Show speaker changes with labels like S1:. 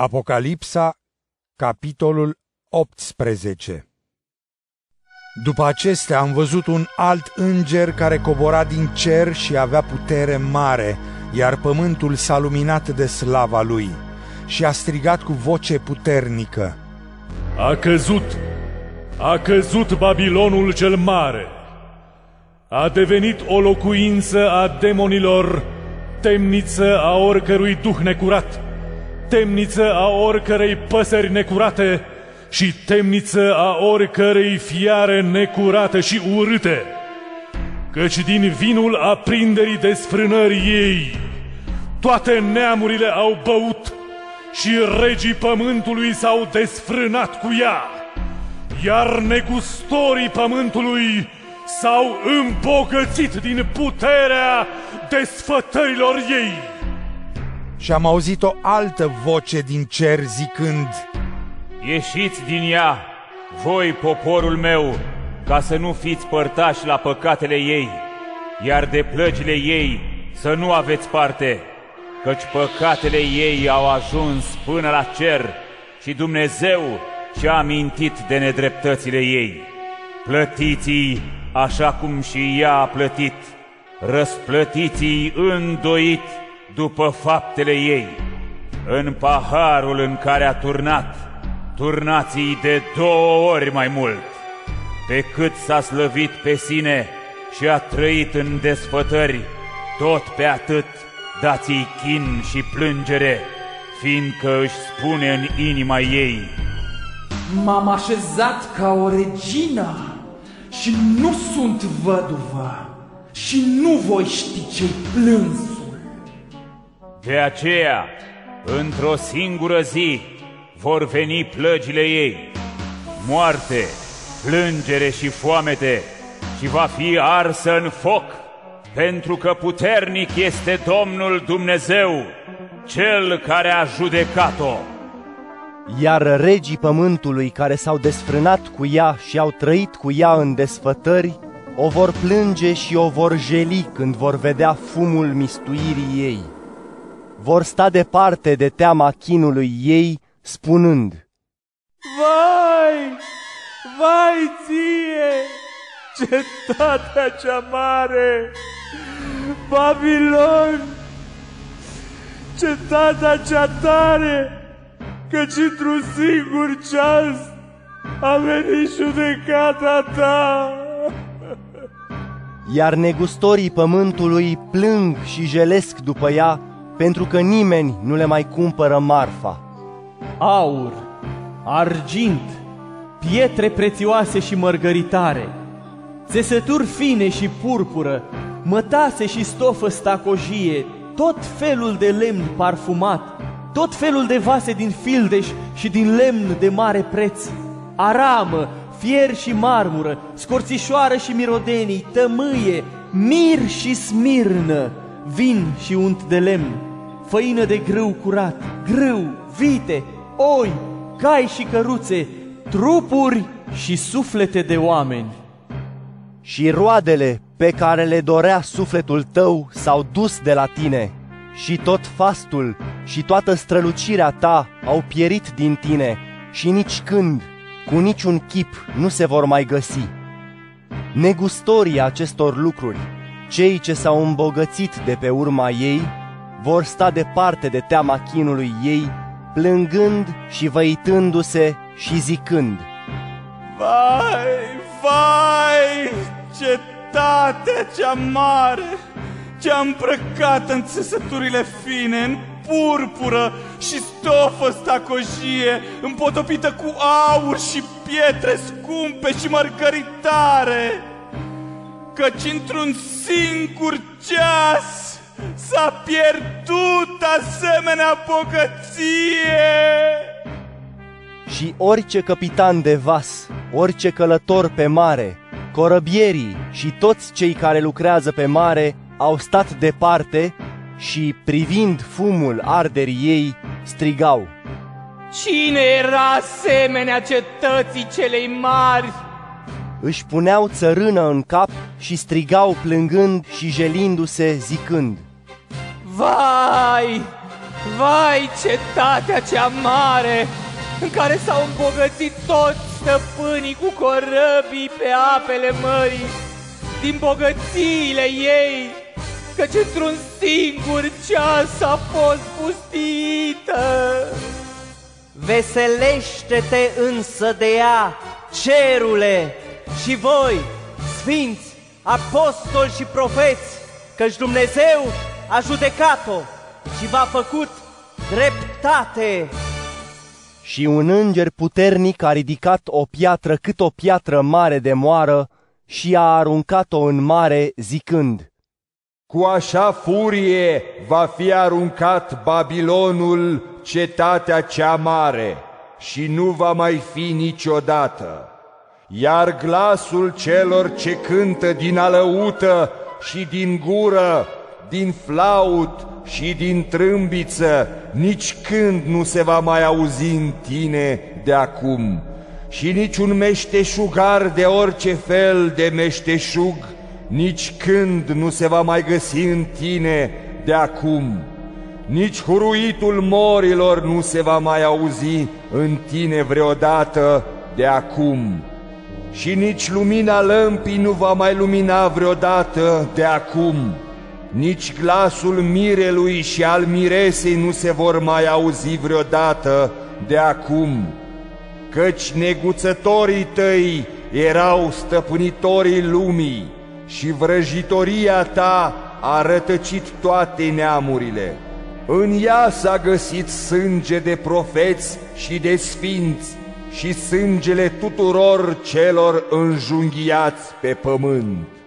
S1: Apocalipsa, capitolul 18 După acestea am văzut un alt înger care cobora din cer și avea putere mare, iar pământul s-a luminat de slava lui și a strigat cu voce puternică.
S2: A căzut, a căzut Babilonul cel mare, a devenit o locuință a demonilor, temniță a oricărui duh necurat temniță a oricărei păsări necurate și temniță a oricărei fiare necurate și urâte, căci din vinul aprinderii desfrânării ei, toate neamurile au băut și regii pământului s-au desfrânat cu ea, iar negustorii pământului s-au îmbogățit din puterea desfătărilor ei
S1: și am auzit o altă voce din cer zicând,
S3: Ieșiți din ea, voi poporul meu, ca să nu fiți părtași la păcatele ei, iar de plăcile ei să nu aveți parte, căci păcatele ei au ajuns până la cer și Dumnezeu și-a amintit de nedreptățile ei. Plătiți-i așa cum și ea a plătit, răsplătiți-i îndoit după faptele ei. În paharul în care a turnat, turnați-i de două ori mai mult, pe cât s-a slăvit pe sine și a trăit în desfătări, tot pe atât dați-i chin și plângere, fiindcă își spune în inima ei.
S4: M-am așezat ca o regină și nu sunt văduvă și nu voi ști ce-i plânsul.
S3: De aceea, într-o singură zi, vor veni plăgile ei, moarte, plângere și foamete, și va fi arsă în foc, pentru că puternic este Domnul Dumnezeu, Cel care a judecat-o.
S5: Iar regii pământului care s-au desfrânat cu ea și au trăit cu ea în desfătări, o vor plânge și o vor jeli când vor vedea fumul mistuirii ei vor sta departe de teama chinului ei, spunând,
S6: Vai, vai ție, cetatea cea mare, Babilon, cetatea cea tare, căci într-un singur ceas a venit judecata ta.
S5: Iar negustorii pământului plâng și jelesc după ea, pentru că nimeni nu le mai cumpără marfa.
S6: Aur, argint, pietre prețioase și mărgăritare, țesături fine și purpură, mătase și stofă stacojie, tot felul de lemn parfumat, tot felul de vase din fildeș și din lemn de mare preț, aramă, fier și marmură, scorțișoară și mirodenii, tămâie, mir și smirnă, vin și unt de lemn, făină de grâu curat, grâu, vite, oi, cai și căruțe, trupuri și suflete de oameni.
S5: Și roadele pe care le dorea sufletul tău s-au dus de la tine și tot fastul și toată strălucirea ta au pierit din tine și nici când, cu niciun chip, nu se vor mai găsi. Negustorii acestor lucruri, cei ce s-au îmbogățit de pe urma ei, vor sta departe de teama chinului ei, plângând și văitându-se și zicând,
S6: Vai, vai, cetate cea mare, ce-a îmbrăcat în țesăturile fine, în purpură și stofă stacojie, împotopită cu aur și pietre scumpe și mărgăritare, căci într-un singur ceas S-a pierdut asemenea bogăție!
S5: Și orice capitan de vas, orice călător pe mare, corăbierii și toți cei care lucrează pe mare au stat departe și, privind fumul arderii ei, strigau.
S7: Cine era asemenea cetății celei mari?
S5: Își puneau țărână în cap și strigau plângând și jelindu-se zicând.
S7: Vai, Vai, cetatea cea mare, în care s-au îmbogățit toți stăpânii cu corăbii pe apele mării, din bogățiile ei, căci într-un singur ceas a fost pustită.
S6: Veselește-te însă de ea, cerule, și voi, sfinți, apostoli și profeți, căci Dumnezeu a judecat-o și v-a făcut dreptate.
S5: Și un înger puternic a ridicat o piatră cât o piatră mare de moară și a aruncat-o în mare zicând,
S8: Cu așa furie va fi aruncat Babilonul, cetatea cea mare, și nu va mai fi niciodată. Iar glasul celor ce cântă din alăută și din gură, din flaut și din trâmbiță, nici când nu se va mai auzi în tine de acum, și nici un meșteșugar de orice fel de meșteșug, nici când nu se va mai găsi în tine de acum, nici huruitul morilor nu se va mai auzi în tine vreodată de acum, și nici lumina lămpii nu va mai lumina vreodată de acum, nici glasul mirelui și al miresei nu se vor mai auzi vreodată de acum, căci neguțătorii tăi erau stăpânitorii lumii și vrăjitoria ta a rătăcit toate neamurile. În ea s-a găsit sânge de profeți și de sfinți și sângele tuturor celor înjunghiați pe pământ.